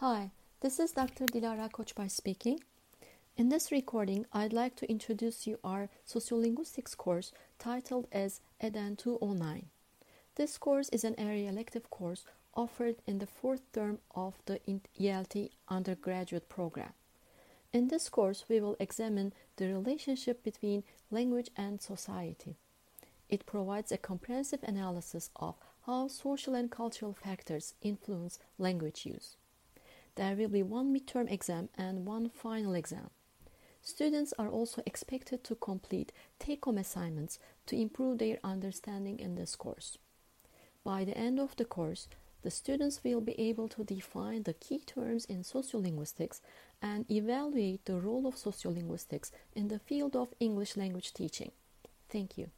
Hi, this is Dr. Dilara Kochbar speaking. In this recording, I'd like to introduce you our sociolinguistics course titled as EDEN 209. This course is an area elective course offered in the fourth term of the ELT undergraduate program. In this course, we will examine the relationship between language and society. It provides a comprehensive analysis of how social and cultural factors influence language use. There will be one midterm exam and one final exam. Students are also expected to complete take home assignments to improve their understanding in this course. By the end of the course, the students will be able to define the key terms in sociolinguistics and evaluate the role of sociolinguistics in the field of English language teaching. Thank you.